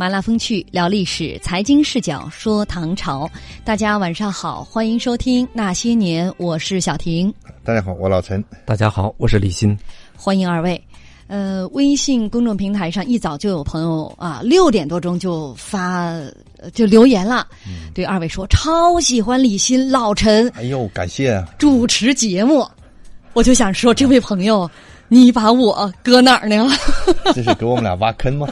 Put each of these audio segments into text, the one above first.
麻辣风趣聊历史，财经视角说唐朝。大家晚上好，欢迎收听《那些年》，我是小婷。大家好，我老陈。大家好，我是李欣。欢迎二位。呃，微信公众平台上一早就有朋友啊，六点多钟就发就留言了，对二位说超喜欢李欣、老陈。哎呦，感谢啊！主持节目，我就想说，这位朋友。你把我搁哪儿呢？这是给我们俩挖坑吗？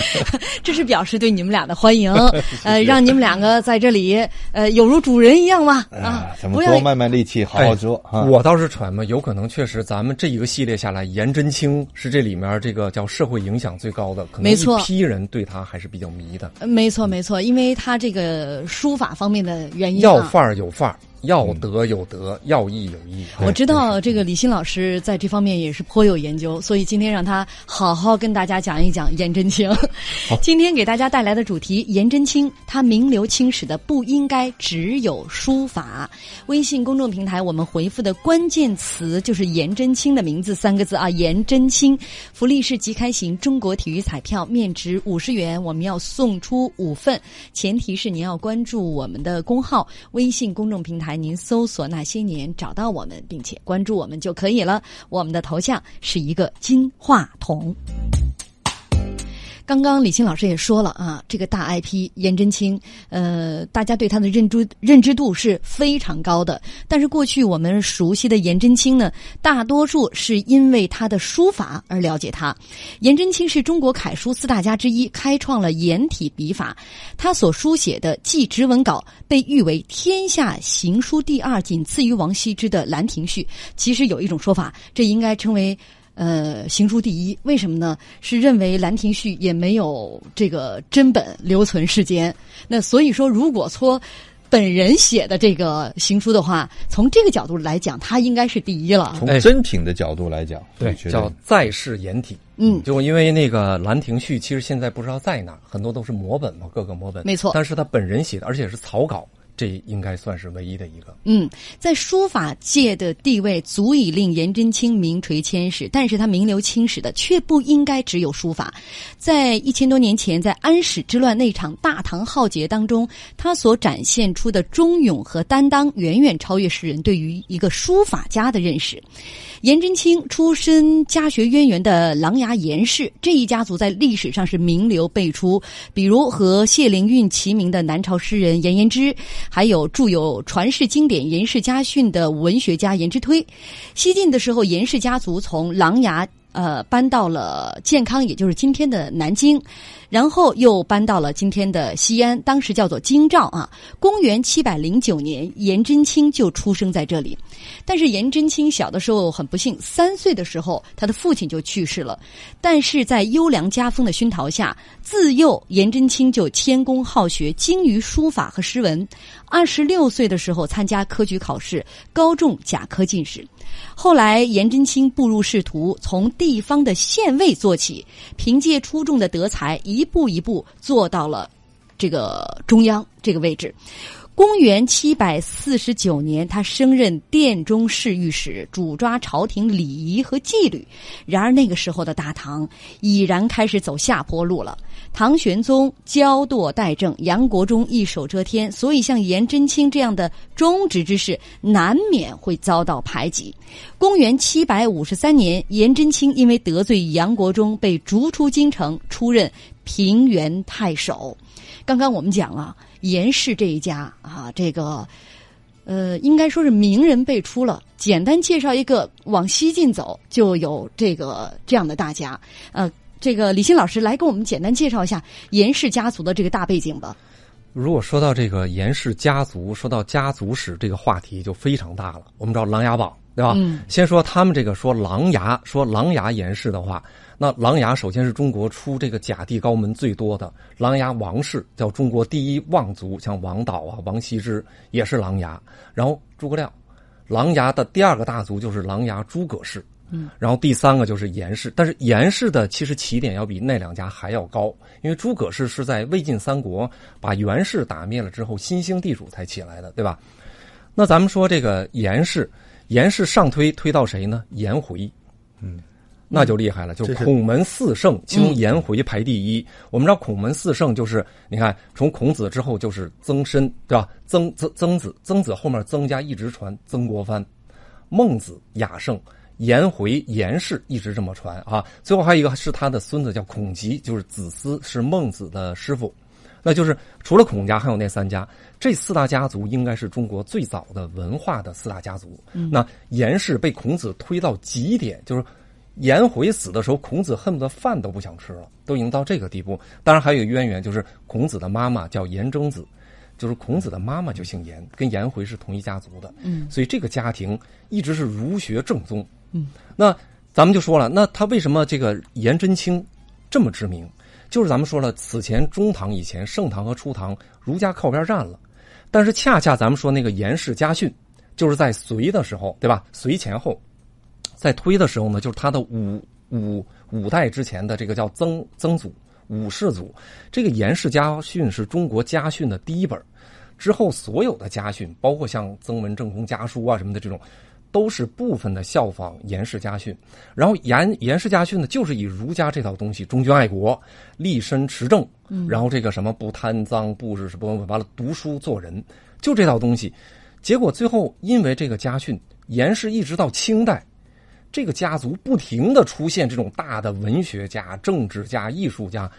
这是表示对你们俩的欢迎，呃，让你们两个在这里，呃，有如主人一样嘛啊！咱们多卖卖力气，好好做。我倒是揣摩，有可能确实咱们这一个系列下来，颜真卿是这里面这个叫社会影响最高的，可能一批人对他还是比较迷的。没错，没错，因为他这个书法方面的原因，要范儿有范儿。要德有德，要义有义。我知道这个李欣老师在这方面也是颇有研究，所以今天让他好好跟大家讲一讲颜真卿。今天给大家带来的主题：颜真卿，他名留青史的不应该只有书法。微信公众平台我们回复的关键词就是“颜真卿”的名字三个字啊，颜真卿。福利是即开型中国体育彩票，面值五十元，我们要送出五份，前提是您要关注我们的公号微信公众平台。您搜索那些年找到我们，并且关注我们就可以了。我们的头像是一个金话筒。刚刚李欣老师也说了啊，这个大 IP 颜真卿，呃，大家对他的认知认知度是非常高的。但是过去我们熟悉的颜真卿呢，大多数是因为他的书法而了解他。颜真卿是中国楷书四大家之一，开创了颜体笔法。他所书写的《祭侄文稿》被誉为天下行书第二，仅次于王羲之的《兰亭序》。其实有一种说法，这应该称为。呃，行书第一，为什么呢？是认为《兰亭序》也没有这个真本留存世间。那所以说，如果说本人写的这个行书的话，从这个角度来讲，他应该是第一了。从真品的角度来讲，对，叫在世颜体。嗯，就因为那个《兰亭序》，其实现在不知道在哪，很多都是摹本嘛，各个摹本。没错，但是他本人写的，而且是草稿。这应该算是唯一的一个。嗯，在书法界的地位足以令颜真卿名垂千史，但是他名留青史的却不应该只有书法。在一千多年前，在安史之乱那场大唐浩劫当中，他所展现出的忠勇和担当，远远超越世人对于一个书法家的认识。颜真卿出身家学渊源的琅琊颜氏这一家族，在历史上是名流辈出，比如和谢灵运齐名的南朝诗人颜延之。还有著有传世经典《颜氏家训》的文学家颜之推，西晋的时候，颜氏家族从琅琊呃搬到了建康，也就是今天的南京。然后又搬到了今天的西安，当时叫做京兆啊。公元七百零九年，颜真卿就出生在这里。但是颜真卿小的时候很不幸，三岁的时候他的父亲就去世了。但是在优良家风的熏陶下，自幼颜真卿就谦恭好学，精于书法和诗文。二十六岁的时候参加科举考试，高中甲科进士。后来颜真卿步入仕途，从地方的县尉做起，凭借出众的德才，一步一步做到了这个中央这个位置。公元七百四十九年，他升任殿中侍御史，主抓朝廷礼仪和纪律。然而那个时候的大唐已然开始走下坡路了。唐玄宗骄惰怠政，杨国忠一手遮天，所以像颜真卿这样的忠直之士，难免会遭到排挤。公元七百五十三年，颜真卿因为得罪杨国忠，被逐出京城，出任平原太守。刚刚我们讲了。严氏这一家啊，这个，呃，应该说是名人辈出了。简单介绍一个，往西进走就有这个这样的大家。呃，这个李欣老师来给我们简单介绍一下严氏家族的这个大背景吧。如果说到这个严氏家族，说到家族史这个话题就非常大了。我们知道《琅琊榜》，对吧？嗯。先说他们这个说琅琊，说琅琊严氏的话。那琅琊首先是中国出这个甲地高门最多的琅琊王氏，叫中国第一望族，像王导啊、王羲之也是琅琊。然后诸葛亮，琅琊的第二个大族就是琅琊诸葛氏，嗯，然后第三个就是严氏。但是严氏的其实起点要比那两家还要高，因为诸葛氏是在魏晋三国把袁氏打灭了之后，新兴地主才起来的，对吧？那咱们说这个严氏，严氏上推推到谁呢？颜回，嗯。那就厉害了，就是孔门四圣，其中颜回排第一。我们知道孔门四圣就是，你看从孔子之后就是曾参，对吧？曾曾曾子，曾子后面曾家一直传曾国藩，孟子雅圣，颜回颜氏一直这么传啊。最后还有一个是他的孙子叫孔吉，就是子思是孟子的师傅。那就是除了孔家，还有那三家，这四大家族应该是中国最早的文化的四大家族。那颜氏被孔子推到极点，就是颜回死的时候，孔子恨不得饭都不想吃了，都已经到这个地步。当然还有一个渊源，就是孔子的妈妈叫颜征子，就是孔子的妈妈就姓颜，跟颜回是同一家族的。嗯，所以这个家庭一直是儒学正宗。嗯，那咱们就说了，那他为什么这个颜真卿这么知名？就是咱们说了，此前中唐以前，盛唐和初唐，儒家靠边站了。但是恰恰咱们说那个颜氏家训，就是在隋的时候，对吧？隋前后，在推的时候呢，就是他的五五五代之前的这个叫曾曾祖五世祖，这个颜氏家训是中国家训的第一本。之后所有的家训，包括像曾文正公家书啊什么的这种。都是部分的效仿颜氏家训，然后颜颜氏家训呢，就是以儒家这套东西，忠君爱国、立身持正，然后这个什么不贪赃，不是什么完了读书做人，就这套东西。结果最后因为这个家训，颜氏一直到清代，这个家族不停的出现这种大的文学家、政治家、艺术家，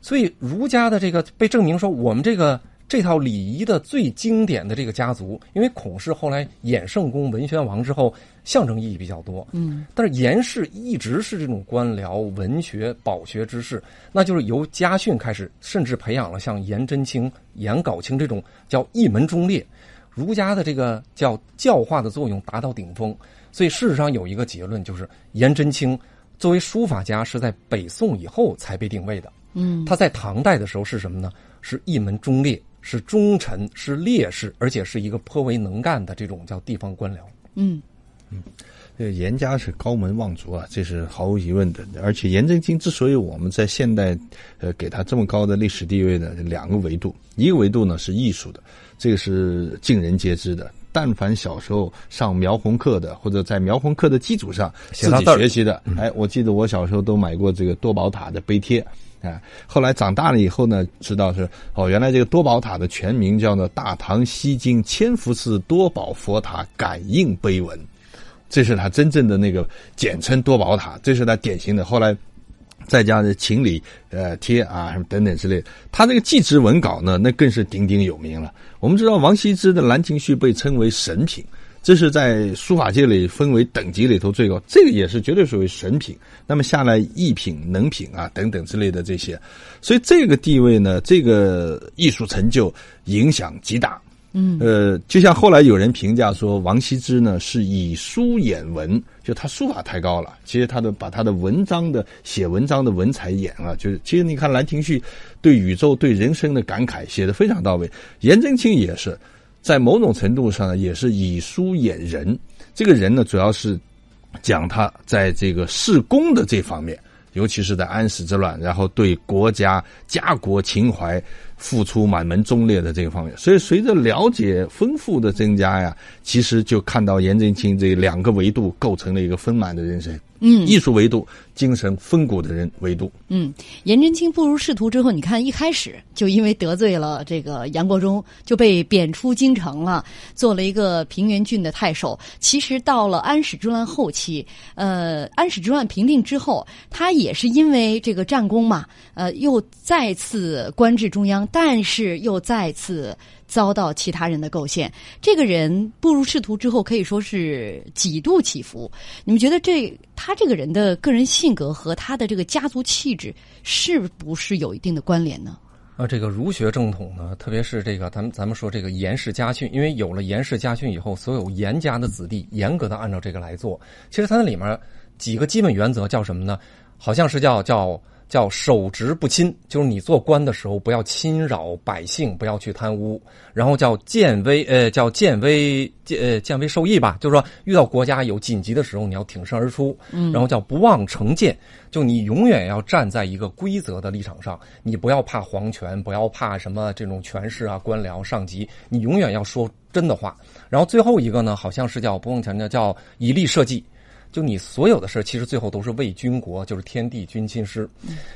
所以儒家的这个被证明说我们这个。这套礼仪的最经典的这个家族，因为孔氏后来衍圣公、文宣王之后，象征意义比较多。嗯，但是颜氏一直是这种官僚、文学、饱学之士，那就是由家训开始，甚至培养了像颜真卿、颜杲卿这种叫一门忠烈，儒家的这个叫教化的作用达到顶峰。所以事实上有一个结论，就是颜真卿作为书法家是在北宋以后才被定位的。嗯，他在唐代的时候是什么呢？是一门忠烈。是忠臣，是烈士，而且是一个颇为能干的这种叫地方官僚。嗯嗯，这个严家是高门望族啊，这是毫无疑问的。而且颜真卿之所以我们在现代呃给他这么高的历史地位呢两个维度，一个维度呢是艺术的，这个是尽人皆知的。但凡小时候上描红课的，或者在描红课的基础上自己学习的，哎，我记得我小时候都买过这个多宝塔的碑帖。啊，后来长大了以后呢，知道是哦，原来这个多宝塔的全名叫做大唐西京千佛寺多宝佛塔感应碑文，这是他真正的那个简称多宝塔，这是他典型的。后来再加上情理呃贴啊什么等等之类，他这个祭侄文稿呢，那更是鼎鼎有名了。我们知道王羲之的《兰亭序》被称为神品。这是在书法界里分为等级里头最高，这个也是绝对属于神品。那么下来艺品、能品啊等等之类的这些，所以这个地位呢，这个艺术成就影响极大。嗯，呃，就像后来有人评价说，王羲之呢是以书演文，就他书法太高了。其实他的把他的文章的写文章的文采演了，就是其实你看《兰亭序》对宇宙、对人生的感慨写的非常到位。颜真卿也是。在某种程度上呢，也是以书演人。这个人呢，主要是讲他在这个事功的这方面，尤其是在安史之乱，然后对国家家国情怀付出满门忠烈的这个方面。所以，随着了解丰富的增加呀，其实就看到颜真卿这两个维度构成了一个丰满的人生。嗯，艺术维度、精神风骨的人维度。嗯，颜真卿步入仕途之后，你看一开始就因为得罪了这个杨国忠，就被贬出京城了，做了一个平原郡的太守。其实到了安史之乱后期，呃，安史之乱平定之后，他也是因为这个战功嘛，呃，又再次官至中央，但是又再次。遭到其他人的构陷，这个人步入仕途之后可以说是几度起伏。你们觉得这他这个人的个人性格和他的这个家族气质是不是有一定的关联呢？啊，这个儒学正统呢，特别是这个咱们咱们说这个颜氏家训，因为有了颜氏家训以后，所有颜家的子弟严格的按照这个来做。其实它那里面几个基本原则叫什么呢？好像是叫叫。叫守职不侵，就是你做官的时候不要侵扰百姓，不要去贪污。然后叫见危，呃，叫见危见呃见危受益吧，就是说遇到国家有紧急的时候，你要挺身而出。嗯。然后叫不忘成见，就你永远要站在一个规则的立场上，你不要怕皇权，不要怕什么这种权势啊、官僚、上级，你永远要说真的话。然后最后一个呢，好像是叫不忘强调叫以利社稷。就你所有的事其实最后都是为君国，就是天地君亲师。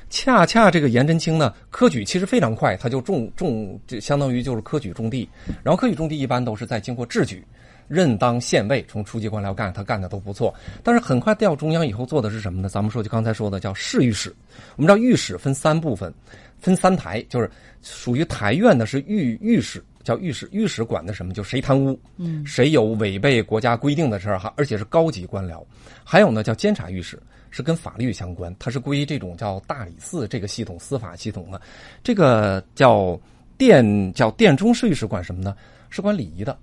恰恰这个颜真卿呢，科举其实非常快，他就中中，就相当于就是科举中第。然后科举中第一般都是在经过制举，任当县尉，从初级官僚干，他干的都不错。但是很快调中央以后做的是什么呢？咱们说就刚才说的叫侍御史。我们知道御史分三部分，分三台，就是属于台院的是御御史。叫御史，御史管的什么？就谁贪污，嗯，谁有违背国家规定的事儿哈，而且是高级官僚。还有呢，叫监察御史，是跟法律相关，它是归这种叫大理寺这个系统司法系统的。这个叫殿叫殿中侍御史管什么呢？是管礼仪的，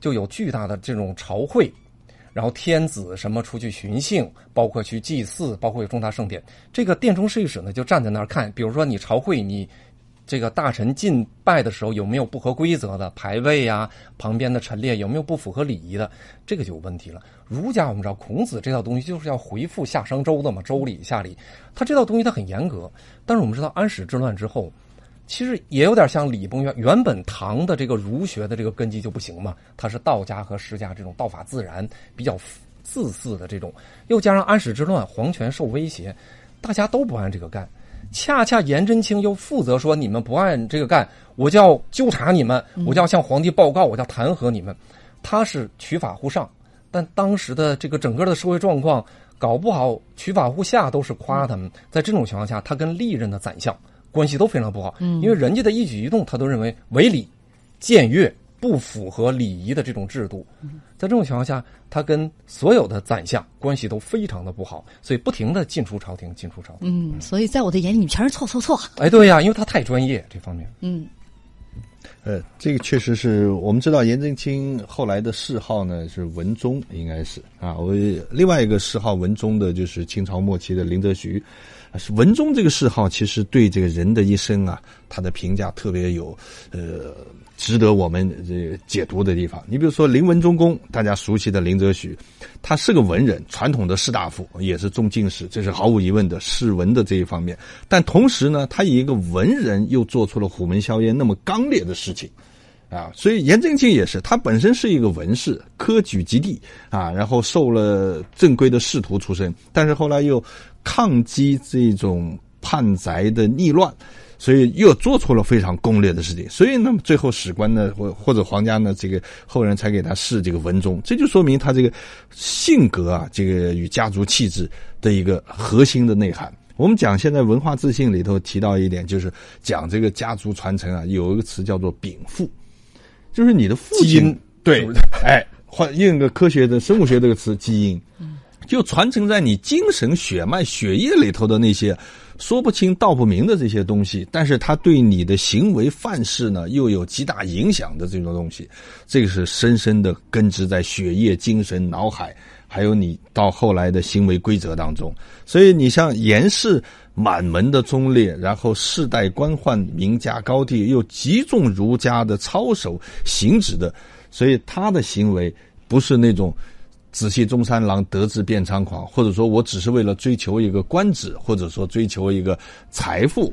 就有巨大的这种朝会，然后天子什么出去巡幸，包括去祭祀，包括有重大盛典。这个殿中侍御史呢，就站在那儿看，比如说你朝会你。这个大臣进拜的时候有没有不合规则的排位呀？旁边的陈列有没有不符合礼仪的？这个就有问题了。儒家我们知道，孔子这套东西就是要回复夏商周的嘛，周礼夏礼，他这套东西他很严格。但是我们知道安史之乱之后，其实也有点像礼崩乐。原本唐的这个儒学的这个根基就不行嘛，它是道家和释家这种道法自然、比较自私的这种，又加上安史之乱，皇权受威胁，大家都不按这个干。恰恰颜真卿又负责说：“你们不按这个干，我就要纠察你们，我就要向皇帝报告，我就要弹劾你们。”他是取法乎上，但当时的这个整个的社会状况，搞不好取法乎下都是夸他们。在这种情况下，他跟历任的宰相关系都非常不好，因为人家的一举一动，他都认为违礼、僭越。不符合礼仪的这种制度，在这种情况下，他跟所有的宰相关系都非常的不好，所以不停的进出朝廷，进出朝廷。嗯，所以在我的眼里，你全是错错错。哎，对呀，因为他太专业这方面。嗯，呃，这个确实是我们知道，颜真卿后来的谥号呢是文忠，应该是啊。我另外一个谥号文忠的，就是清朝末期的林则徐。是文忠这个谥号，其实对这个人的一生啊，他的评价特别有呃。值得我们这解读的地方，你比如说林文忠公，大家熟悉的林则徐，他是个文人，传统的士大夫，也是中进士，这是毫无疑问的士文的这一方面。但同时呢，他以一个文人又做出了虎门销烟那么刚烈的事情，啊，所以颜真卿也是，他本身是一个文士，科举及第啊，然后受了正规的仕途出身，但是后来又抗击这种叛贼的逆乱。所以又做出了非常攻略的事情，所以那么最后史官呢，或或者皇家呢，这个后人才给他谥这个文忠，这就说明他这个性格啊，这个与家族气质的一个核心的内涵。我们讲现在文化自信里头提到一点，就是讲这个家族传承啊，有一个词叫做禀赋，就是你的父亲对，哎，换用个科学的生物学这个词，基因，就传承在你精神血脉血液里头的那些。说不清道不明的这些东西，但是它对你的行为范式呢，又有极大影响的这种东西，这个是深深的根植在血液、精神、脑海，还有你到后来的行为规则当中。所以你像严氏满门的忠烈，然后世代官宦、名家高第，又极重儒家的操守、行止的，所以他的行为不是那种。仔细中山狼，得志便猖狂，或者说我只是为了追求一个官职，或者说追求一个财富，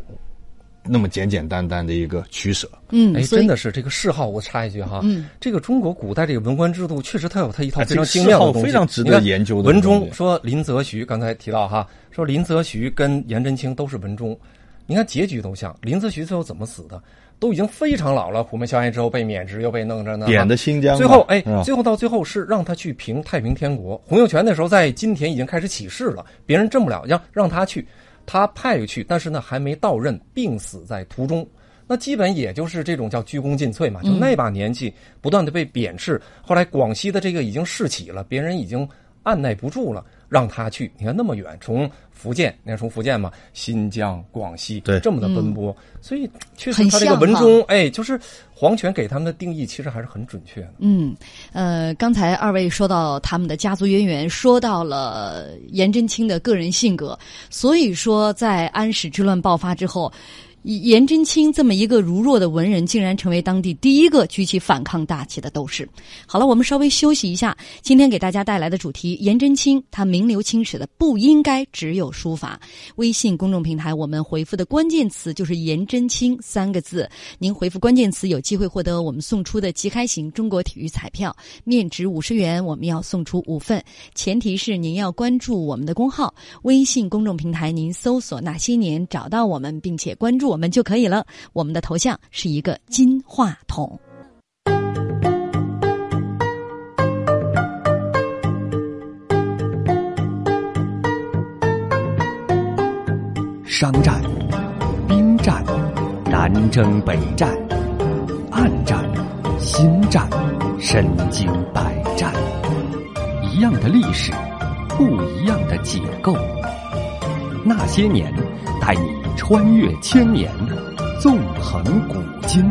那么简简单单的一个取舍。嗯，哎，真的是这个谥号，我插一句哈，嗯，这个中国古代这个文官制度，确实它有它一套非常精妙的东西，非常值得研究的。文中说林则徐，刚才提到哈，说林则徐跟颜真卿都是文中，你看结局都像。林则徐最后怎么死的？都已经非常老了，虎门销烟之后被免职，又被弄着呢。贬的新疆，最后哎，最后到最后是让他去平太平天国。洪秀全那时候在金田已经开始起事了，别人镇不了，让让他去，他派去，但是呢还没到任，病死在途中。那基本也就是这种叫鞠躬尽瘁嘛，就那把年纪不断的被贬斥。后来广西的这个已经士起了，别人已经按耐不住了。让他去，你看那么远，从福建，你看从福建嘛，新疆、广西，对，这么的奔波，所以确实他这个文中，哎，就是皇权给他们的定义，其实还是很准确的。嗯，呃，刚才二位说到他们的家族渊源，说到了颜真卿的个人性格，所以说在安史之乱爆发之后。颜真卿这么一个儒弱的文人，竟然成为当地第一个举起反抗大旗的斗士。好了，我们稍微休息一下。今天给大家带来的主题：颜真卿他名留青史的不应该只有书法。微信公众平台我们回复的关键词就是“颜真卿”三个字。您回复关键词，有机会获得我们送出的即开型中国体育彩票，面值五十元，我们要送出五份。前提是您要关注我们的公号，微信公众平台您搜索“那些年”找到我们，并且关注。我们就可以了。我们的头像是一个金话筒。商战、兵战、南征北战、暗战、心战、身经百战，一样的历史，不一样的解构。那些年，带你。穿越千年，纵横古今。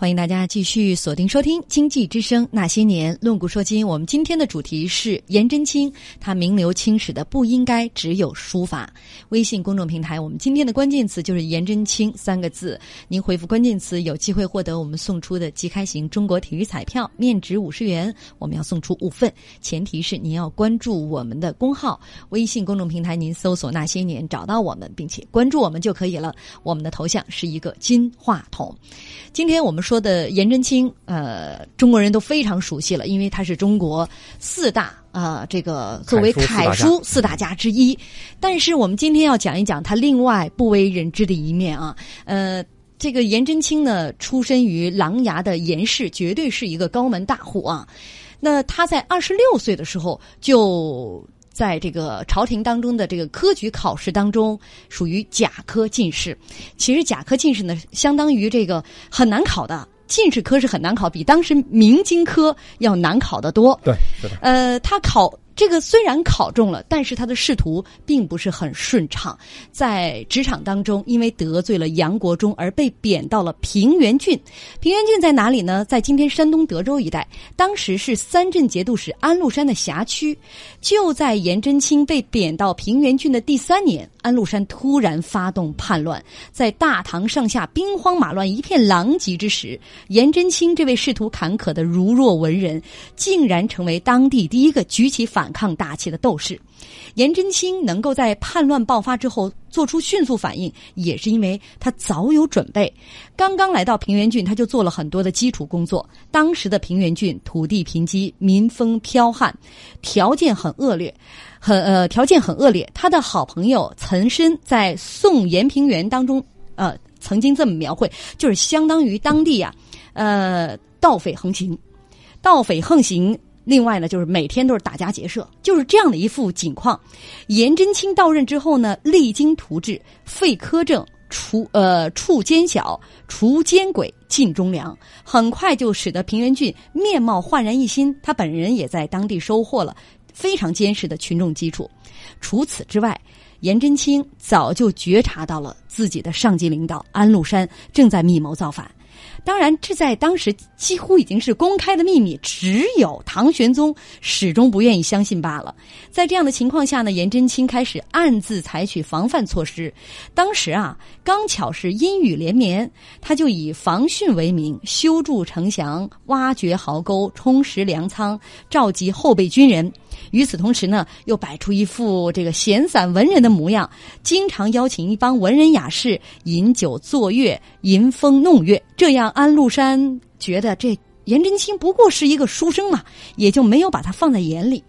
欢迎大家继续锁定收听《经济之声那些年论古说今》。我们今天的主题是颜真卿，他名留青史的不应该只有书法。微信公众平台，我们今天的关键词就是“颜真卿”三个字。您回复关键词，有机会获得我们送出的即开型中国体育彩票，面值五十元，我们要送出五份。前提是您要关注我们的公号，微信公众平台您搜索“那些年”找到我们，并且关注我们就可以了。我们的头像是一个金话筒。今天我们说的颜真卿，呃，中国人都非常熟悉了，因为他是中国四大啊，这个作为楷书四大家之一。但是我们今天要讲一讲他另外不为人知的一面啊。呃，这个颜真卿呢，出身于琅琊的颜氏，绝对是一个高门大户啊。那他在二十六岁的时候就。在这个朝廷当中的这个科举考试当中，属于甲科进士。其实甲科进士呢，相当于这个很难考的进士科是很难考，比当时明经科要难考得多。对，是的。呃，他考。这个虽然考中了，但是他的仕途并不是很顺畅。在职场当中，因为得罪了杨国忠而被贬到了平原郡。平原郡在哪里呢？在今天山东德州一带。当时是三镇节度使安禄山的辖区。就在颜真卿被贬到平原郡的第三年，安禄山突然发动叛乱，在大唐上下兵荒马乱、一片狼藉之时，颜真卿这位仕途坎坷的儒弱文人，竟然成为当地第一个举起反。抗大旗的斗士，颜真卿能够在叛乱爆发之后做出迅速反应，也是因为他早有准备。刚刚来到平原郡，他就做了很多的基础工作。当时的平原郡土地贫瘠，民风剽悍，条件很恶劣，很呃条件很恶劣。他的好朋友岑参在《宋延平原》当中，呃，曾经这么描绘，就是相当于当地呀，呃，盗匪横行，盗匪横行。另外呢，就是每天都是打家劫舍，就是这样的一副景况。颜真卿到任之后呢，励精图治，废苛政，除呃除奸小，除奸鬼，尽忠良，很快就使得平原郡面貌焕然一新。他本人也在当地收获了非常坚实的群众基础。除此之外，颜真卿早就觉察到了自己的上级领导安禄山正在密谋造反。当然，这在当时几乎已经是公开的秘密，只有唐玄宗始终不愿意相信罢了。在这样的情况下呢，颜真卿开始暗自采取防范措施。当时啊，刚巧是阴雨连绵，他就以防汛为名，修筑城墙、挖掘壕沟、充实粮仓，召集后备军人。与此同时呢，又摆出一副这个闲散文人的模样，经常邀请一帮文人雅士饮酒作乐、吟风弄月。这样，安禄山觉得这颜真卿不过是一个书生嘛，也就没有把他放在眼里。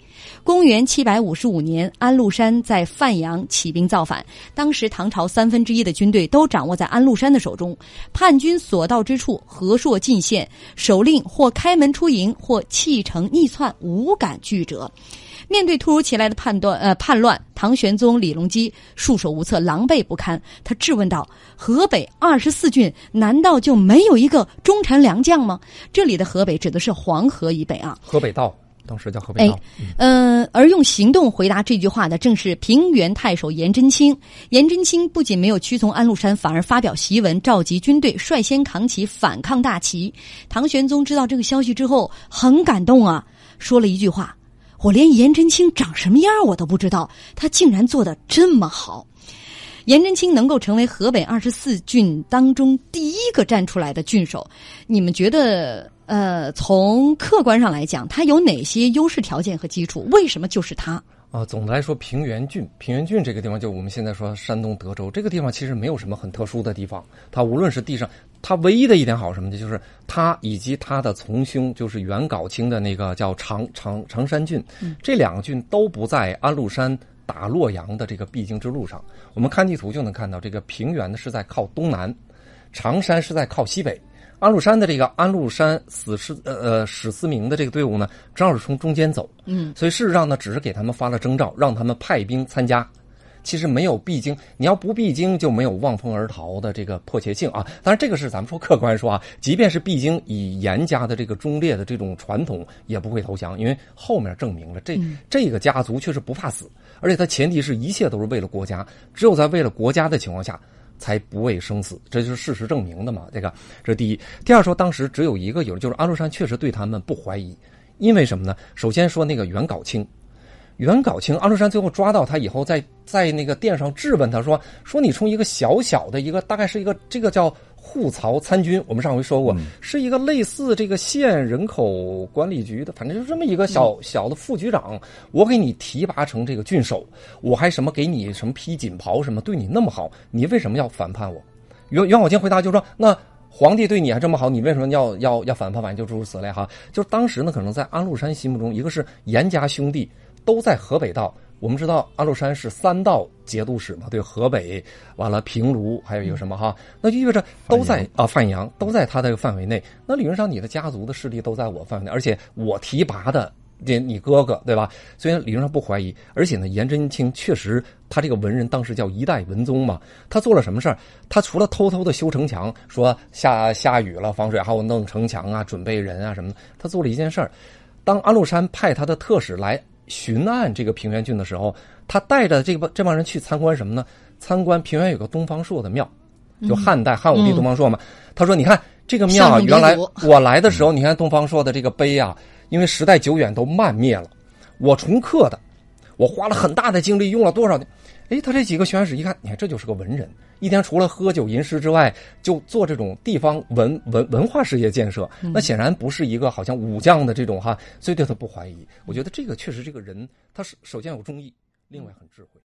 公元七百五十五年，安禄山在范阳起兵造反。当时唐朝三分之一的军队都掌握在安禄山的手中，叛军所到之处，河朔尽陷，首领或开门出营，或弃城逆窜，无敢拒折。面对突如其来的叛乱，呃，叛乱，唐玄宗李隆基束手无策，狼狈不堪。他质问道：“河北二十四郡，难道就没有一个忠臣良将吗？”这里的河北指的是黄河以北啊。河北道，当时叫河北道。嗯，而用行动回答这句话的，正是平原太守颜真卿。颜真卿不仅没有屈从安禄山，反而发表檄文，召集军队，率先扛起反抗大旗。唐玄宗知道这个消息之后，很感动啊，说了一句话。我连颜真卿长什么样我都不知道，他竟然做的这么好。颜真卿能够成为河北二十四郡当中第一个站出来的郡守，你们觉得？呃，从客观上来讲，它有哪些优势条件和基础？为什么就是它？啊，总的来说，平原郡，平原郡这个地方，就我们现在说山东德州这个地方，其实没有什么很特殊的地方。它无论是地上，它唯一的一点好什么呢？就是它以及它的从兄，就是元杲卿的那个叫长长长山郡，这两个郡都不在安禄山打洛阳的这个必经之路上。我们看地图就能看到，这个平原呢是在靠东南，长山是在靠西北。安禄山的这个安禄山死士呃呃史思明的这个队伍呢，正好是从中间走，嗯，所以事实上呢，只是给他们发了征兆，让他们派兵参加，其实没有必经，你要不必经就没有望风而逃的这个迫切性啊。当然，这个是咱们说客观说啊，即便是必经，以严家的这个忠烈的这种传统，也不会投降，因为后面证明了这这个家族确实不怕死，而且他前提是一切都是为了国家，只有在为了国家的情况下。才不畏生死，这就是事实证明的嘛。这个，这是第一。第二说，当时只有一个有，就是安禄山确实对他们不怀疑，因为什么呢？首先说那个袁杲卿，袁杲卿，安禄山最后抓到他以后，在在那个殿上质问他说：“说你从一个小小的一个，大概是一个这个叫。”户曹参军，我们上回说过，是一个类似这个县人口管理局的，反正就这么一个小小的副局长。我给你提拔成这个郡守，我还什么给你什么披锦袍什么，对你那么好，你为什么要反叛我？袁袁好卿回答就说：那皇帝对你还这么好，你为什么要要要反叛？反正就诸如此类哈。就是当时呢，可能在安禄山心目中，一个是严家兄弟都在河北道。我们知道安禄山是三道节度使嘛，对河北，完了平卢，还有一个什么哈，那就意味着都在啊范阳都在他的范围内。那理论上你的家族的势力都在我范围内，而且我提拔的这你哥哥对吧？所以理论上不怀疑。而且呢，颜真卿确实他这个文人当时叫一代文宗嘛，他做了什么事儿？他除了偷偷的修城墙，说下下雨了防水，还有弄城墙啊，准备人啊什么的，他做了一件事儿。当安禄山派他的特使来。巡按这个平原郡的时候，他带着这帮这帮人去参观什么呢？参观平原有个东方朔的庙，就汉代汉武帝东方朔嘛。他说：“你看这个庙啊，原来我来的时候，你看东方朔的这个碑啊，因为时代久远都漫灭了，我重刻的，我花了很大的精力，用了多少年。”哎，他这几个宣使一看，你看这就是个文人，一天除了喝酒吟诗之外，就做这种地方文文文化事业建设。那显然不是一个好像武将的这种哈，所以对他不怀疑。我觉得这个确实这个人，他是首先有忠义，另外很智慧。